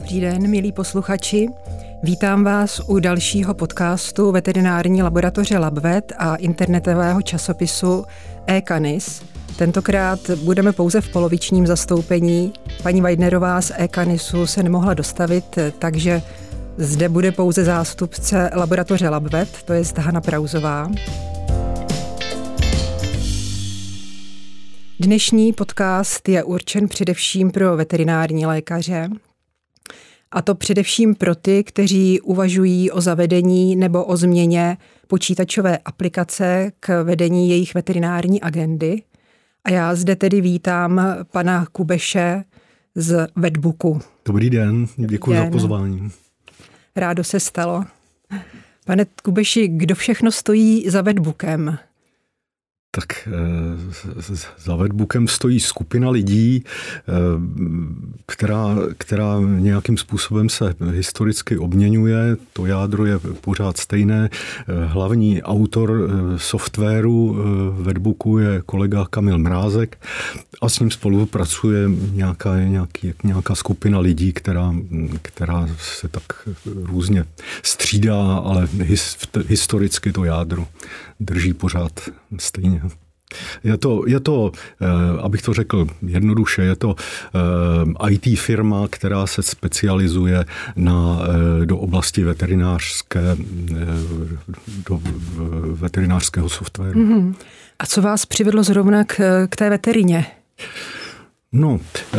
Dobrý den, milí posluchači. Vítám vás u dalšího podcastu veterinární laboratoře LabVet a internetového časopisu e-Canis. Tentokrát budeme pouze v polovičním zastoupení. Paní Weidnerová z e-Canisu se nemohla dostavit, takže zde bude pouze zástupce laboratoře LabVet, to je Hana Prauzová. Dnešní podcast je určen především pro veterinární lékaře, a to především pro ty, kteří uvažují o zavedení nebo o změně počítačové aplikace k vedení jejich veterinární agendy. A já zde tedy vítám pana Kubeše z Vedbooku. Dobrý den, děkuji den. za pozvání. Rádo se stalo. Pane Kubeši, kdo všechno stojí za Vedbookem? Tak eh, za Webbookem stojí skupina lidí, eh, která, která nějakým způsobem se historicky obměňuje. To jádro je pořád stejné. Eh, hlavní autor softwaru Webbooku je kolega Kamil Mrázek a s ním spolupracuje nějaká, nějaký, nějaká skupina lidí, která, která se tak různě střídá, ale his, historicky to jádro drží pořád stejně. Je to, je to, eh, abych to řekl jednoduše, je to eh, IT firma, která se specializuje na, eh, do oblasti veterinářské, do veterinářského softwaru. Mm-hmm. A co vás přivedlo zrovna k, k té veterině? No, eh,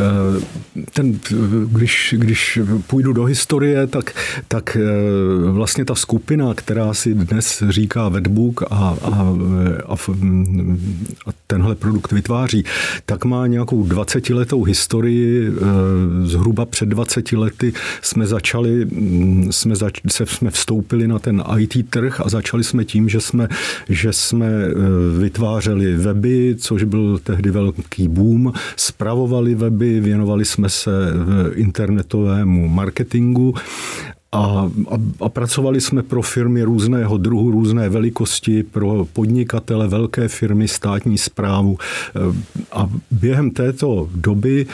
ten, když, když půjdu do historie, tak, tak eh, vlastně ta skupina, která si dnes říká Vedbook a, a, a, a tenhle produkt vytváří, tak má nějakou 20-letou historii. Eh, zhruba před 20 lety jsme začali, jsme, zač, se, jsme vstoupili na ten IT trh a začali jsme tím, že jsme, že jsme vytvářeli weby, což byl tehdy velký boom, zpravo Spravovali weby, věnovali jsme se internetovému marketingu a, a, a pracovali jsme pro firmy různého druhu, různé velikosti, pro podnikatele, velké firmy, státní zprávu. A během této doby,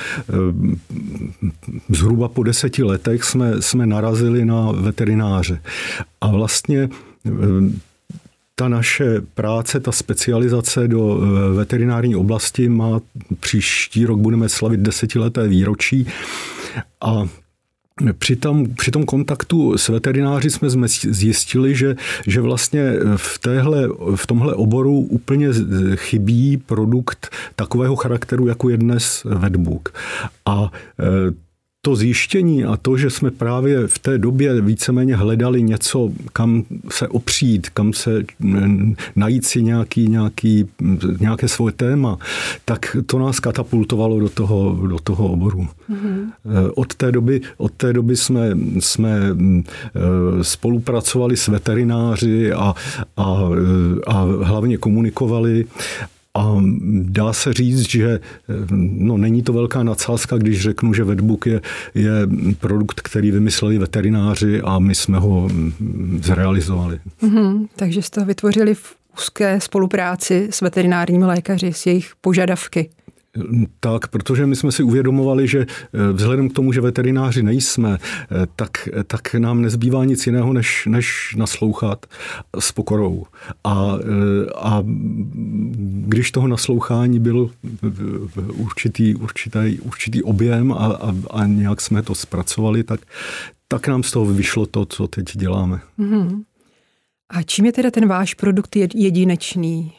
zhruba po deseti letech, jsme, jsme narazili na veterináře. A vlastně ta naše práce, ta specializace do eh, veterinární oblasti má příští rok budeme slavit desetileté výročí a při tom, při tom kontaktu s veterináři jsme zjistili, že, že vlastně v, téhle, v tomhle oboru úplně chybí produkt takového charakteru, jako je dnes Vetbook. A eh, to zjištění a to, že jsme právě v té době víceméně hledali něco, kam se opřít, kam se najít si nějaký, nějaký, nějaké svoje téma, tak to nás katapultovalo do toho, do toho oboru. Mm-hmm. Od té doby, od té doby jsme, jsme spolupracovali s veterináři a, a, a hlavně komunikovali a dá se říct, že no, není to velká nadsázka, když řeknu, že Vedbook je, je produkt, který vymysleli veterináři a my jsme ho zrealizovali. Mm-hmm, takže jste ho vytvořili v úzké spolupráci s veterinárními lékaři, s jejich požadavky. Tak, protože my jsme si uvědomovali, že eh, vzhledem k tomu, že veterináři nejsme, eh, tak, tak nám nezbývá nic jiného, než, než naslouchat s pokorou. A, a když toho naslouchání byl určitý, určitý, určitý objem a, a, a nějak jsme to zpracovali, tak, tak nám z toho vyšlo to, co teď děláme. Mm-hmm. A čím je teda ten váš produkt jedinečný?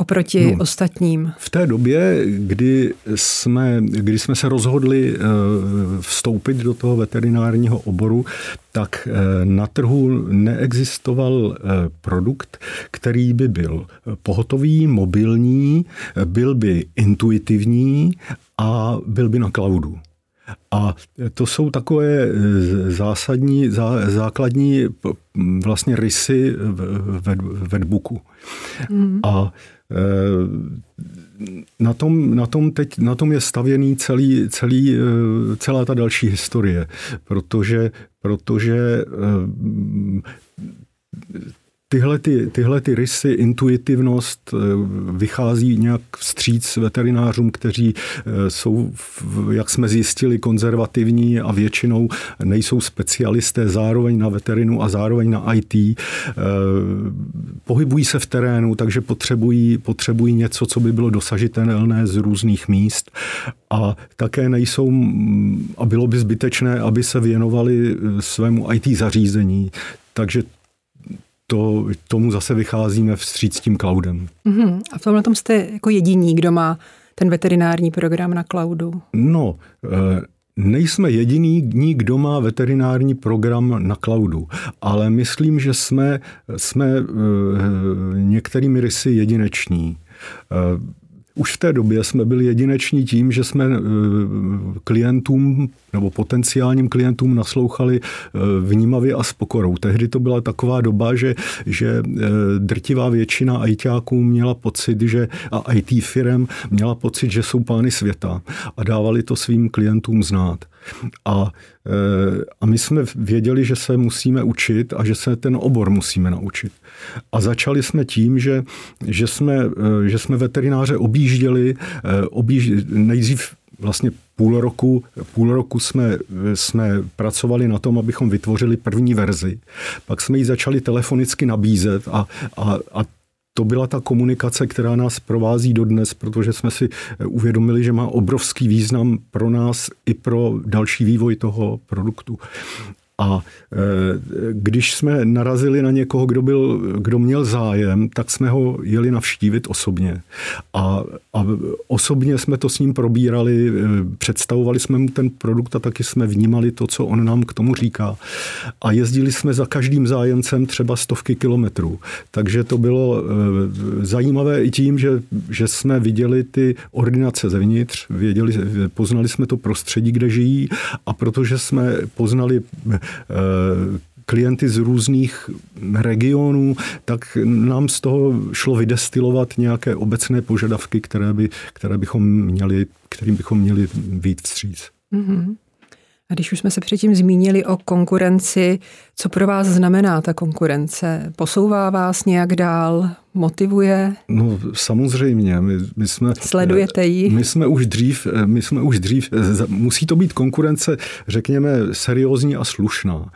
Oproti no, ostatním? V té době, kdy jsme, kdy jsme se rozhodli eh, vstoupit do toho veterinárního oboru, tak eh, na trhu neexistoval eh, produkt, který by byl pohotový, mobilní, byl by intuitivní a byl by na cloudu. A to jsou takové zásadní, zá, základní vlastně rysy v, v, Webooku. Mm. A na tom, na tom, teď, na tom je stavěný celý, celý, eh, celá ta další historie, protože, protože eh, tyhle, ty, tyhle ty rysy, intuitivnost vychází nějak vstříc veterinářům, kteří jsou, jak jsme zjistili, konzervativní a většinou nejsou specialisté zároveň na veterinu a zároveň na IT. Pohybují se v terénu, takže potřebují, potřebují něco, co by bylo dosažitelné z různých míst a také nejsou, a bylo by zbytečné, aby se věnovali svému IT zařízení. Takže to, tomu zase vycházíme vstříc tím cloudem. Mm-hmm. A v tomhle tom jste jako jediní, kdo má ten veterinární program na cloudu? No, eh, Nejsme jediný, kdo má veterinární program na cloudu, ale myslím, že jsme, jsme eh, některými rysy jedineční. Eh, už v té době jsme byli jedineční tím, že jsme eh, klientům nebo potenciálním klientům naslouchali eh, vnímavě a s pokorou. Tehdy to byla taková doba, že, že eh, drtivá většina ITáků měla pocit, že a IT firm měla pocit, že jsou pány světa a dávali to svým klientům znát. A, a my jsme věděli, že se musíme učit a že se ten obor musíme naučit. A začali jsme tím, že, že, jsme, že jsme veterináře objížděli, objíž, nejdřív vlastně půl roku, půl roku jsme, jsme pracovali na tom, abychom vytvořili první verzi. Pak jsme ji začali telefonicky nabízet a, a, a to byla ta komunikace, která nás provází dodnes, protože jsme si uvědomili, že má obrovský význam pro nás i pro další vývoj toho produktu. A e, když jsme narazili na někoho, kdo, byl, kdo měl zájem, tak jsme ho jeli navštívit osobně. A, a osobně jsme to s ním probírali, e, představovali jsme mu ten produkt a taky jsme vnímali to, co on nám k tomu říká. A jezdili jsme za každým zájemcem třeba stovky kilometrů. Takže to bylo e, zajímavé i tím, že, že jsme viděli ty ordinace zevnitř, věděli, poznali jsme to prostředí, kde žijí a protože jsme poznali klienty z různých regionů, tak nám z toho šlo vydestilovat nějaké obecné požadavky, které, by, které bychom měli, kterým bychom měli být vstříc. Mm-hmm. A když už jsme se předtím zmínili o konkurenci, co pro vás znamená ta konkurence? Posouvá vás nějak dál? Motivuje? No samozřejmě. My, my jsme, Sledujete ji? My jsme už dřív, my jsme už dřív, musí to být konkurence, řekněme, seriózní a slušná.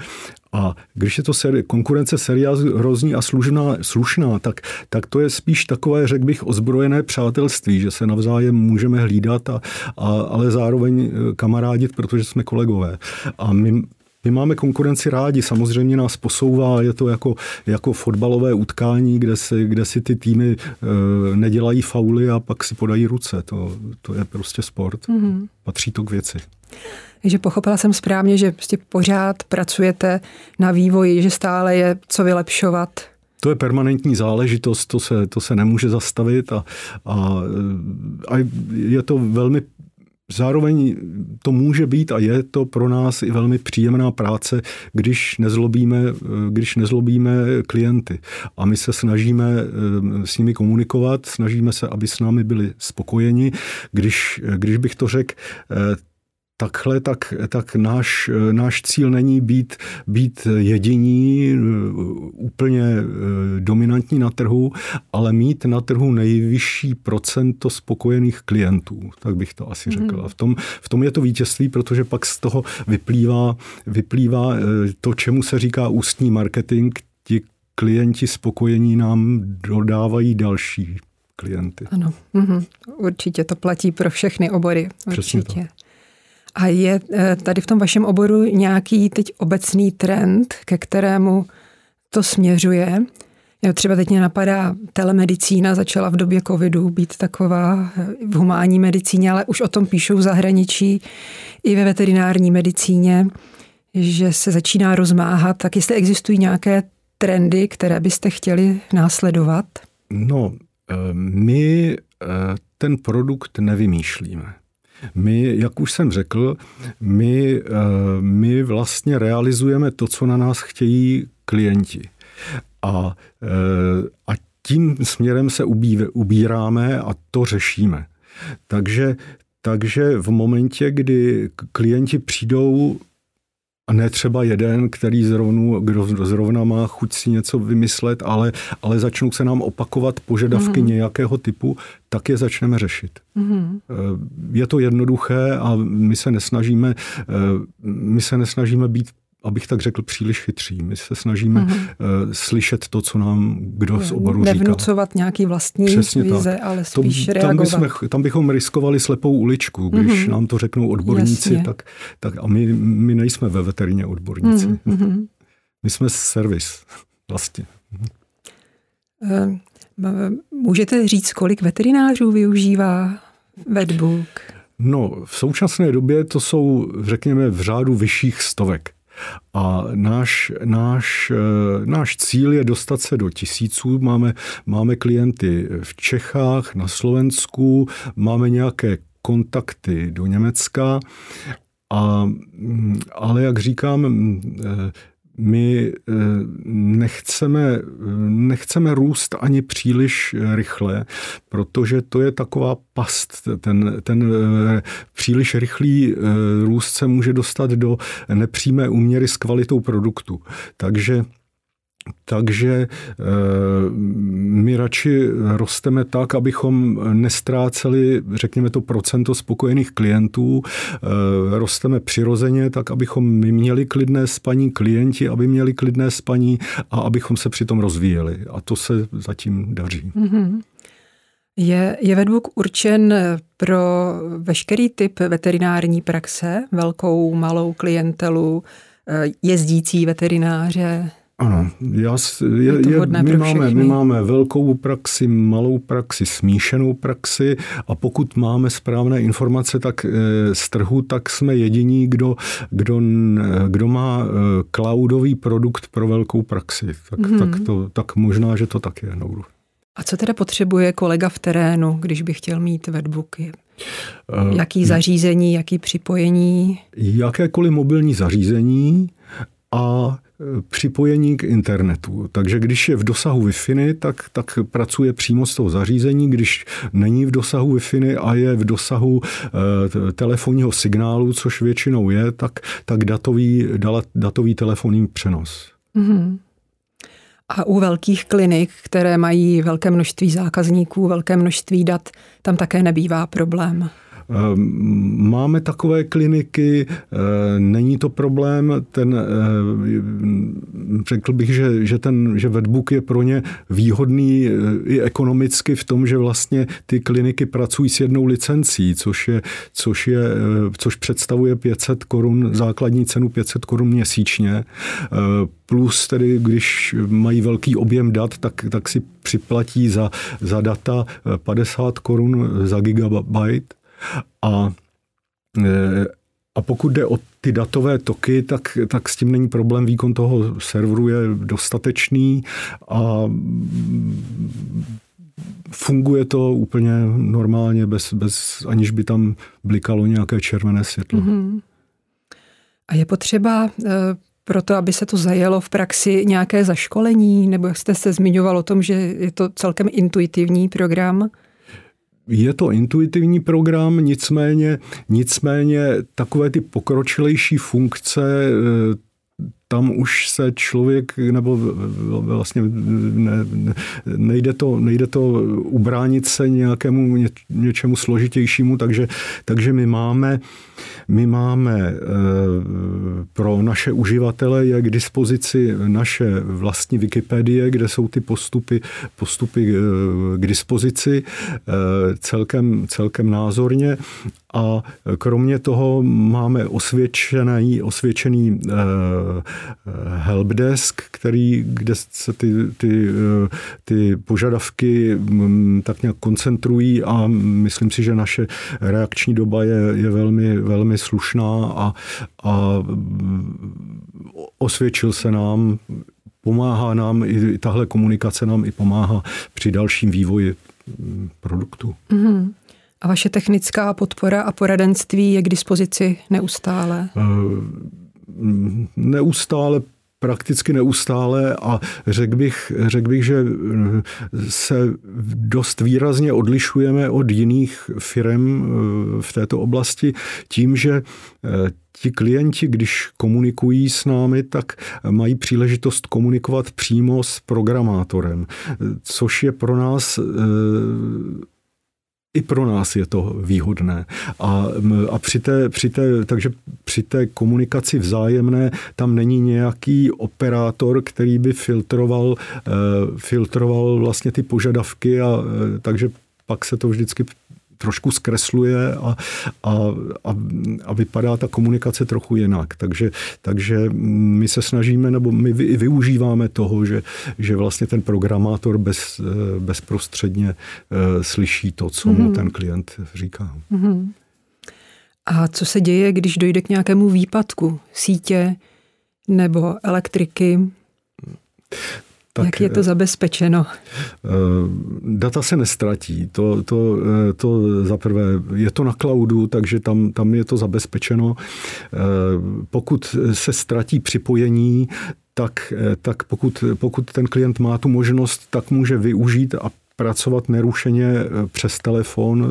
A když je to seri- konkurence seriózní a slušná, slušná tak, tak to je spíš takové, řekl bych, ozbrojené přátelství, že se navzájem můžeme hlídat, a, a, ale zároveň e, kamarádit, protože jsme kolegové. A my, my máme konkurenci rádi, samozřejmě nás posouvá, je to jako, jako fotbalové utkání, kde, si, kde si ty týmy e, nedělají fauly a pak si podají ruce. To, to je prostě sport. Mm-hmm. Patří to k věci. Takže pochopila jsem správně, že prostě pořád pracujete na vývoji, že stále je co vylepšovat. To je permanentní záležitost, to se, to se nemůže zastavit a, a, a je to velmi Zároveň to může být a je to pro nás i velmi příjemná práce, když nezlobíme, když nezlobíme klienty. A my se snažíme eh, s nimi komunikovat, snažíme se, aby s námi byli spokojeni. Když, když bych to řekl, eh, takhle, tak, tak náš, náš cíl není být, být jediní, úplně eh, dominantní na trhu, ale mít na trhu nejvyšší procento spokojených klientů, tak bych to asi řekl. A v tom, v tom je to vítězství, protože pak z toho vyplývá, vyplývá eh, to, čemu se říká ústní marketing, ti klienti spokojení nám dodávají další klienty. Ano, mhm. určitě to platí pro všechny obory. Určitě. Přesně to. A je eh, tady v tom vašem oboru nějaký teď obecný trend, ke kterému to směřuje? Třeba teď mě napadá, telemedicína začala v době covidu být taková eh, v humánní medicíně, ale už o tom píšou v zahraničí i ve veterinární medicíně, že se začíná rozmáhat. Tak jestli existují nějaké trendy, které byste chtěli následovat? No, eh, my ten produkt nevymýšlíme. My, jak už jsem řekl, my, eh, my vlastně realizujeme to, co na nás chtějí klienti. A, eh, a tím směrem se ubíráme a to řešíme. Takže, takže v momentě, kdy klienti přijdou a ne třeba jeden, který zrovna, kdo zrovna má chuť si něco vymyslet, ale, ale začnou se nám opakovat požadavky mm. nějakého typu, tak je začneme řešit. Mm. Je to jednoduché a my se nesnažíme, eh, my se nesnažíme být abych tak řekl, příliš chytří. My se snažíme mm-hmm. uh, slyšet to, co nám kdo z oboru říká. Nevnucovat nějaký vlastní Přesně vize, tak. ale spíš to, reagovat. Tam, bychom, tam bychom riskovali slepou uličku, když mm-hmm. nám to řeknou odborníci, tak, tak a my, my nejsme ve veterině odborníci. Mm-hmm. My jsme servis vlastně. Uh, můžete říct, kolik veterinářů využívá Vetbook? No, v současné době to jsou, řekněme, v řádu vyšších stovek. A náš, náš, eh, náš cíl je dostat se do tisíců. Máme, máme klienty v Čechách, na Slovensku, máme nějaké kontakty do Německa. A, mm, ale jak říkám, mm, eh, my eh, nechceme, nechceme růst ani příliš rychle, protože to je taková past. Ten, ten eh, příliš rychlý eh, růst se může dostat do nepřímé úměry s kvalitou produktu. Takže takže eh, my radši rosteme tak, abychom nestráceli, řekněme to, procento spokojených klientů. Eh, rosteme přirozeně tak, abychom my měli klidné spaní, klienti, aby měli klidné spaní a abychom se přitom rozvíjeli. A to se zatím daří. Mm-hmm. Je, je Vedbook určen pro veškerý typ veterinární praxe, velkou, malou klientelu, eh, jezdící veterináře? Ano, já, je, je, je my, máme, my máme velkou praxi, malou praxi, smíšenou praxi a pokud máme správné informace tak eh, z trhu, tak jsme jediní, kdo, kdo, kdo má eh, cloudový produkt pro velkou praxi. Tak, hmm. tak, to, tak možná, že to tak je. No. A co teda potřebuje kolega v terénu, když by chtěl mít webbooky? Eh, jaký zařízení, jaký připojení? Jakékoliv mobilní zařízení a připojení k internetu. Takže když je v dosahu Wi-Fi, tak, tak pracuje přímo z toho zařízení. Když není v dosahu Wi-Fi a je v dosahu e, telefonního signálu, což většinou je, tak, tak datový, datový telefonní přenos. Mm-hmm. A u velkých klinik, které mají velké množství zákazníků, velké množství dat, tam také nebývá problém. Ehm, máme takové kliniky, eh, není to problém, ten, eh, řekl bych, že, že ten že Vetbook je pro ně výhodný eh, i ekonomicky v tom, že vlastně ty kliniky pracují s jednou licencí, což, je, což, je, což představuje 500 korun, základní cenu 500 korun měsíčně, plus tedy, když mají velký objem dat, tak, tak si připlatí za, za data 50 korun za gigabyte a, e, a pokud jde o ty datové toky, tak, tak s tím není problém. Výkon toho serveru je dostatečný a funguje to úplně normálně, bez, bez, aniž by tam blikalo nějaké červené světlo. Mm-hmm. A je potřeba e, pro to, aby se to zajelo v praxi nějaké zaškolení, nebo jak jste se zmiňoval o tom, že je to celkem intuitivní program? Je to intuitivní program, nicméně, nicméně takové ty pokročilejší funkce eh, tam už se člověk, nebo vlastně ne, nejde, to, nejde to ubránit se nějakému ně, něčemu složitějšímu, takže, takže my máme, my máme eh, pro naše uživatele je k dispozici naše vlastní Wikipedie, kde jsou ty postupy, postupy eh, k dispozici eh, celkem, celkem názorně. A kromě toho máme osvědčený, osvědčený helpdesk, který, kde se ty, ty, uh, ty požadavky um, tak nějak koncentrují a myslím si, že naše reakční doba je, je velmi, velmi slušná a, a osvědčil se nám pomáhá nám, i tahle komunikace nám i pomáhá při dalším vývoji produktu. Mm-hmm. A vaše technická podpora a poradenství je k dispozici neustále? Eh, neustále prakticky neustále a řekl bych, řekl bych, že se dost výrazně odlišujeme od jiných firm v této oblasti tím, že ti klienti, když komunikují s námi, tak mají příležitost komunikovat přímo s programátorem, což je pro nás i pro nás je to výhodné. A, a při té, při té, takže při té komunikaci vzájemné tam není nějaký operátor, který by filtroval, eh, filtroval vlastně ty požadavky a eh, takže pak se to vždycky trošku zkresluje a, a, a, a vypadá ta komunikace trochu jinak. Takže, takže my se snažíme, nebo my vy, využíváme toho, že, že vlastně ten programátor bez, bezprostředně eh, slyší to, co mm-hmm. mu mhm. ten klient říká. Mm-hmm. A co se děje, když dojde k nějakému výpadku sítě nebo elektriky? Tak, Jak je to zabezpečeno? Eh, data se nestratí. To, to, eh, to za prvé je to na cloudu, takže tam, tam je to zabezpečeno. Eh, pokud se ztratí připojení, tak, tak pokud, pokud ten klient má tu možnost, tak může využít a pracovat nerušeně přes telefon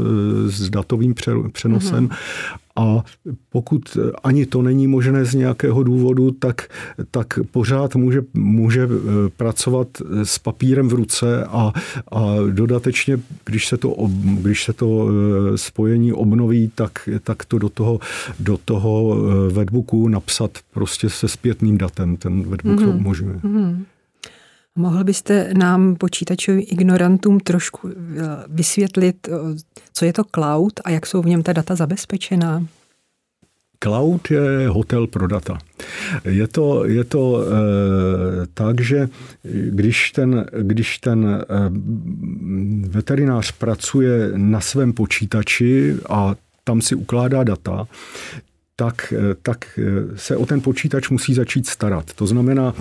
s datovým přenosem. Mm-hmm. A pokud ani to není možné z nějakého důvodu, tak, tak pořád může, může eh, pracovat s papírem v ruce a, a dodatečně, když se to, když se to eh, spojení obnoví, tak, tak to do toho, do toho eh, webbooku napsat prostě se zpětným datem. Ten webbook mm-hmm. to umožňuje. Mm-hmm. Mohl byste nám, počítačovým ignorantům, trošku eh, vysvětlit, eh, co je to cloud a jak jsou v něm ta data zabezpečená? Cloud je hotel pro data. Je to, je to e, tak, že když ten, když ten e, veterinář pracuje na svém počítači a tam si ukládá data, tak, tak se o ten počítač musí začít starat. To znamená,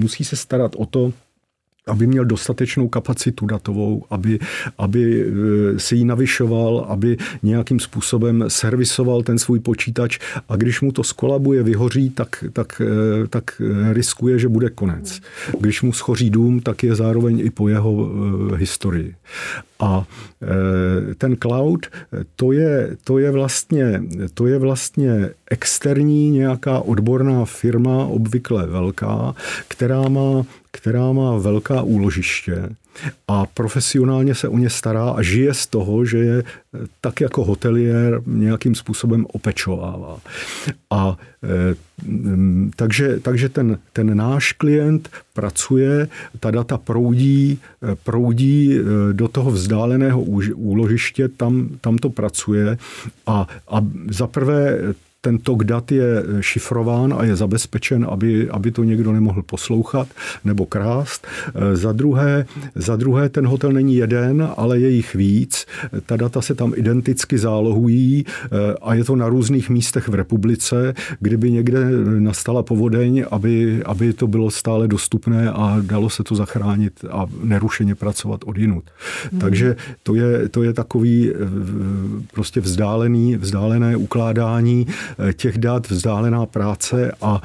musí se starat o to, aby měl dostatečnou kapacitu datovou, aby, aby e, si ji navyšoval, aby nějakým způsobem servisoval ten svůj počítač a když mu to skolabuje, vyhoří, tak, tak, e, tak riskuje, že bude konec. Když mu schoří dům, tak je zároveň i po jeho historii. A ten cloud, to je, to je, vlastně, to je vlastně externí nějaká odborná firma, obvykle velká, která má která má velká úložiště a profesionálně se o ně stará a žije z toho, že je eh, tak jako hotelier nějakým způsobem opečovává. A e, takže, takže ten, ten náš klient pracuje, ta data proudí, eh, proudí do toho vzdáleného úložiště, tam, tam to pracuje a, a zaprvé ten tok dat je šifrován a je zabezpečen, aby, aby to někdo nemohl poslouchat nebo krást. E, za druhé, za druhé, ten hotel není jeden, ale je jich víc. Ta data se tam identicky zálohují a je to na různých místech v republice, kdyby někde nastala povodeň, aby, aby to bylo stále dostupné a dalo se to zachránit a nerušeně pracovat od jinut. Hmm. Takže to je, to je takový prostě vzdálený, vzdálené ukládání Eh, těch dat, vzdálená práce a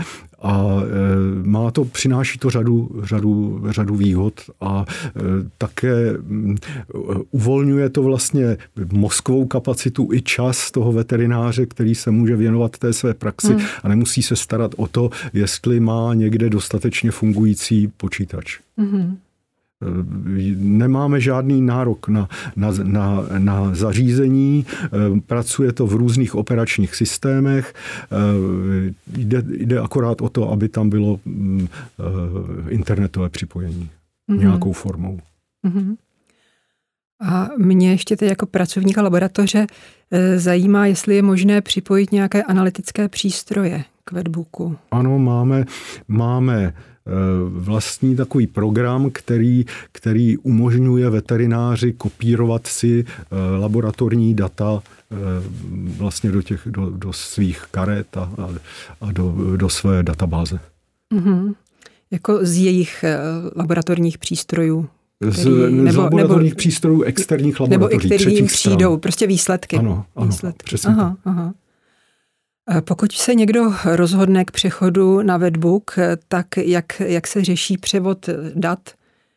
a eh, má to, přináší to řadu, řadu, řadu výhod a eh, také mm, uvolňuje to vlastně mozkovou kapacitu i čas toho veterináře, který se může věnovat té své praxi hmm. a nemusí se starat o to, jestli má někde dostatečně fungující počítač. Hmm. Nemáme žádný nárok na, na, na, na zařízení, pracuje to v různých operačních systémech, jde, jde akorát o to, aby tam bylo mm, internetové připojení mm-hmm. nějakou formou. Mm-hmm. A mě ještě teď jako pracovníka laboratoře zajímá, jestli je možné připojit nějaké analytické přístroje k webooku. Ano, máme, máme Eh, vlastní takový program, který, který umožňuje veterináři kopírovat si eh, laboratorní data eh, vlastně do, těch, do, do svých karet a, a do, do své databáze. Mm-hmm. Jako z jejich laboratorních přístrojů? Z, nebo, z laboratorních nebo, přístrojů externích laboratoří. Nebo i který jim přijdou, stran. prostě výsledky. Ano, ano výsledky. přesně aha, aha. Pokud se někdo rozhodne k přechodu na Webbook, tak jak, jak se řeší převod dat,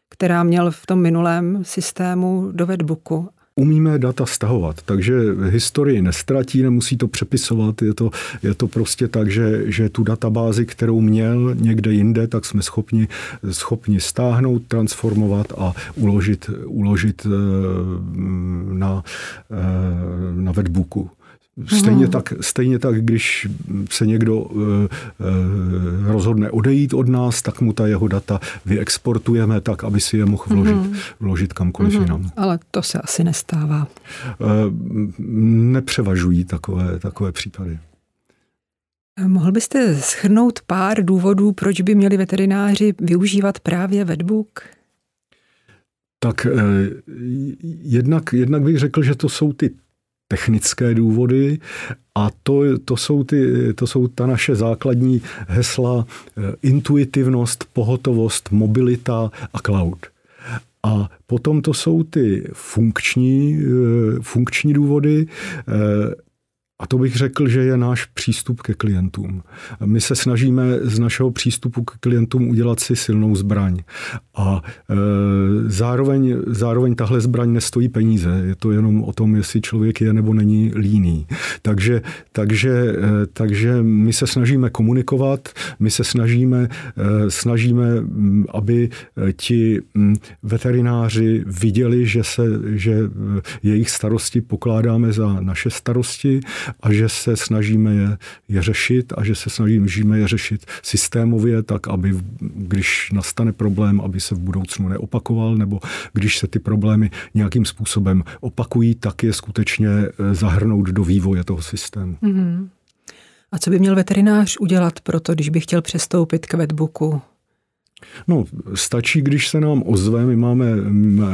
která měl v tom minulém systému do Webbooku? umíme data stahovat, takže historii nestratí, nemusí to přepisovat, je to, je to prostě tak, že, že tu databázi, kterou měl někde jinde, tak jsme schopni, schopni stáhnout, transformovat a uložit, uložit eh, na, eh, na webbooku. Stejně, hmm. tak, stejně tak, když se někdo uh, uh, rozhodne odejít od nás, tak mu ta jeho data vyexportujeme tak, aby si je mohl vložit, hmm. vložit kamkoliv hmm. jinam. Ale to se asi nestává. Uh, nepřevažují takové, takové případy. Mohl byste schrnout pár důvodů, proč by měli veterináři využívat právě Vetbook? Tak jednak, jednak bych řekl, že to jsou ty technické důvody a to, to, jsou ty, to jsou ta naše základní hesla eh, intuitivnost, pohotovost, mobilita a cloud. A potom to jsou ty funkční, eh, funkční důvody, eh, a to bych řekl, že je náš přístup ke klientům. My se snažíme z našeho přístupu k klientům udělat si silnou zbraň. A e, zároveň, zároveň tahle zbraň nestojí peníze. Je to jenom o tom, jestli člověk je nebo není líný. Takže, takže, e, takže my se snažíme komunikovat, my se snažíme, e, snažíme aby ti veterináři viděli, že, se, že jejich starosti pokládáme za naše starosti a že se snažíme je, je řešit a že se snažíme je řešit systémově, tak aby když nastane problém, aby se v budoucnu neopakoval, nebo když se ty problémy nějakým způsobem opakují, tak je skutečně eh, zahrnout do vývoje toho systému. Mm-hmm. A co by měl veterinář udělat pro to, když by chtěl přestoupit k Vetbooku? No, stačí, když se nám ozve, my máme,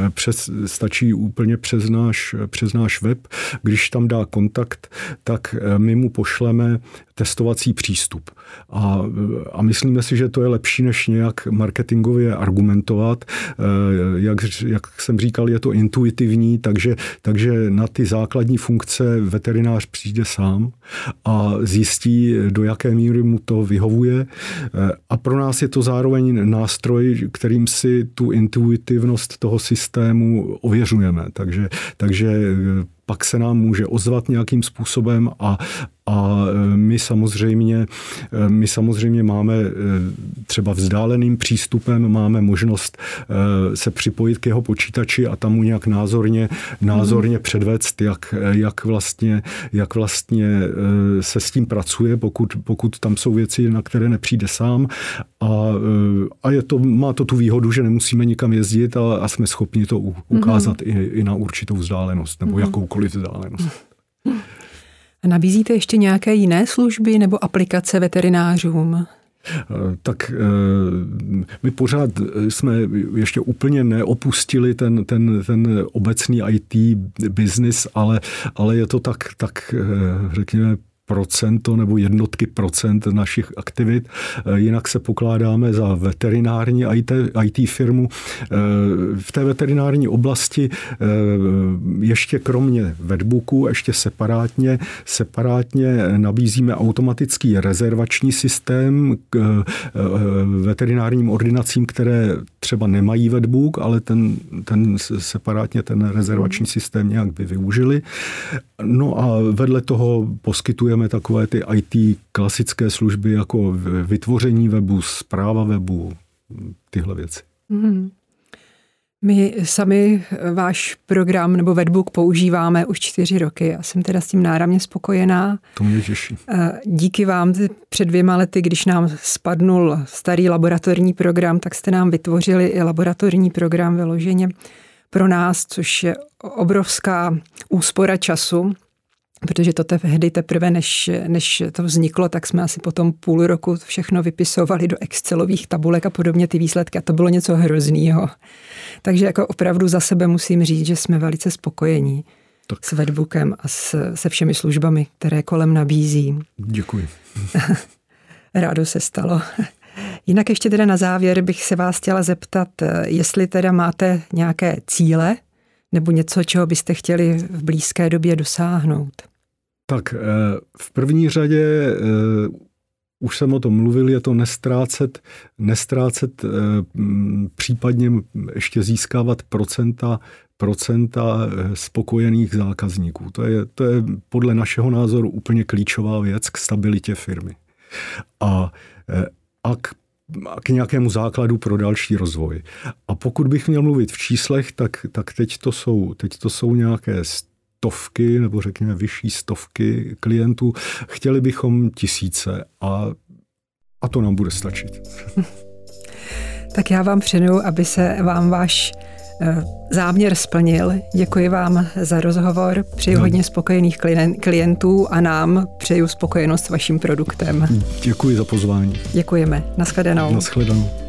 přes, stačí úplně přes náš, přes náš web, když tam dá kontakt, tak eh, my mu pošleme testovací přístup. A, a myslíme si, že to je lepší, než nějak marketingově argumentovat. Eh, jak, jak jsem říkal, je to intuitivní, takže, takže na ty základní funkce veterinář přijde sám a zjistí, do jaké míry mu to vyhovuje. Eh, a pro nás je to zároveň nástroj, kterým si tu intuitivnost toho systému ověřujeme. Takže, takže eh, pak se nám může ozvat nějakým způsobem a, a e, my samozřejmě, e, my samozřejmě máme e, třeba vzdáleným přístupem, máme možnost se připojit k jeho počítači a tam mu nějak názorně, názorně předvést, jak, jak, vlastně, jak vlastně se s tím pracuje, pokud, pokud tam jsou věci, na které nepřijde sám. A, a je to, má to tu výhodu, že nemusíme nikam jezdit a, a jsme schopni to ukázat mm-hmm. i, i na určitou vzdálenost nebo mm-hmm. jakoukoliv vzdálenost. Nabízíte ještě nějaké jiné služby nebo aplikace veterinářům? Eh, tak eh, my pořád jsme ještě úplně neopustili ten, ten, ten obecný IT business, ale, ale je to tak, tak eh, řekněme, procento nebo jednotky procent našich aktivit. Eh, jinak se pokládáme za veterinární IT, IT firmu. Eh, v té veterinární oblasti eh, ještě kromě webooku, ještě separátně, separátně nabízíme automatický rezervační systém k veterinárním ordinacím, které třeba nemají webbook, ale ten, ten separátně ten rezervační systém nějak by využili. No a vedle toho poskytujeme takové ty IT klasické služby jako vytvoření webu, zpráva webu, tyhle věci. Mm-hmm. My sami váš program nebo Webbook používáme už čtyři roky. Já jsem teda s tím náramně spokojená. To mě těší. Eh, díky vám před dvěma lety, když nám spadnul starý laboratorní program, tak jste nám vytvořili i laboratorní program vyloženě pro nás, což je obrovská úspora času, protože to tehdy teprve, než, než to vzniklo, tak jsme asi potom půl roku všechno vypisovali do Excelových tabulek a podobně ty výsledky a to bylo něco hroznýho. Takže jako opravdu za sebe musím říct, že jsme velice spokojení tak. s Webbookem a s, se všemi službami, které kolem nabízí. Děkuji. Rádo se stalo. Jinak ještě teda na závěr bych se vás chtěla zeptat, jestli teda máte nějaké cíle nebo něco, čeho byste chtěli v blízké době dosáhnout. Tak eh, v první řadě už jsem o tom mluvil, je to nestrácet, nestrácet případně ještě získávat procenta, procenta spokojených zákazníků. To je, to je podle našeho názoru úplně klíčová věc k stabilitě firmy. A, a k k nějakému základu pro další rozvoj. A pokud bych měl mluvit v číslech, tak, tak teď, to jsou, teď to jsou nějaké stovky, nebo řekněme vyšší stovky klientů. Chtěli bychom tisíce a, a to nám bude stačit. tak já vám přeju, aby se vám váš Eh, záměr splnil. Děkuji vám za rozhovor, přeji no. hodně spokojených klientů a nám přeju spokojenost s vaším produktem. Děkuji za pozvání. Děkujeme. Naschledanou. Naschledanou.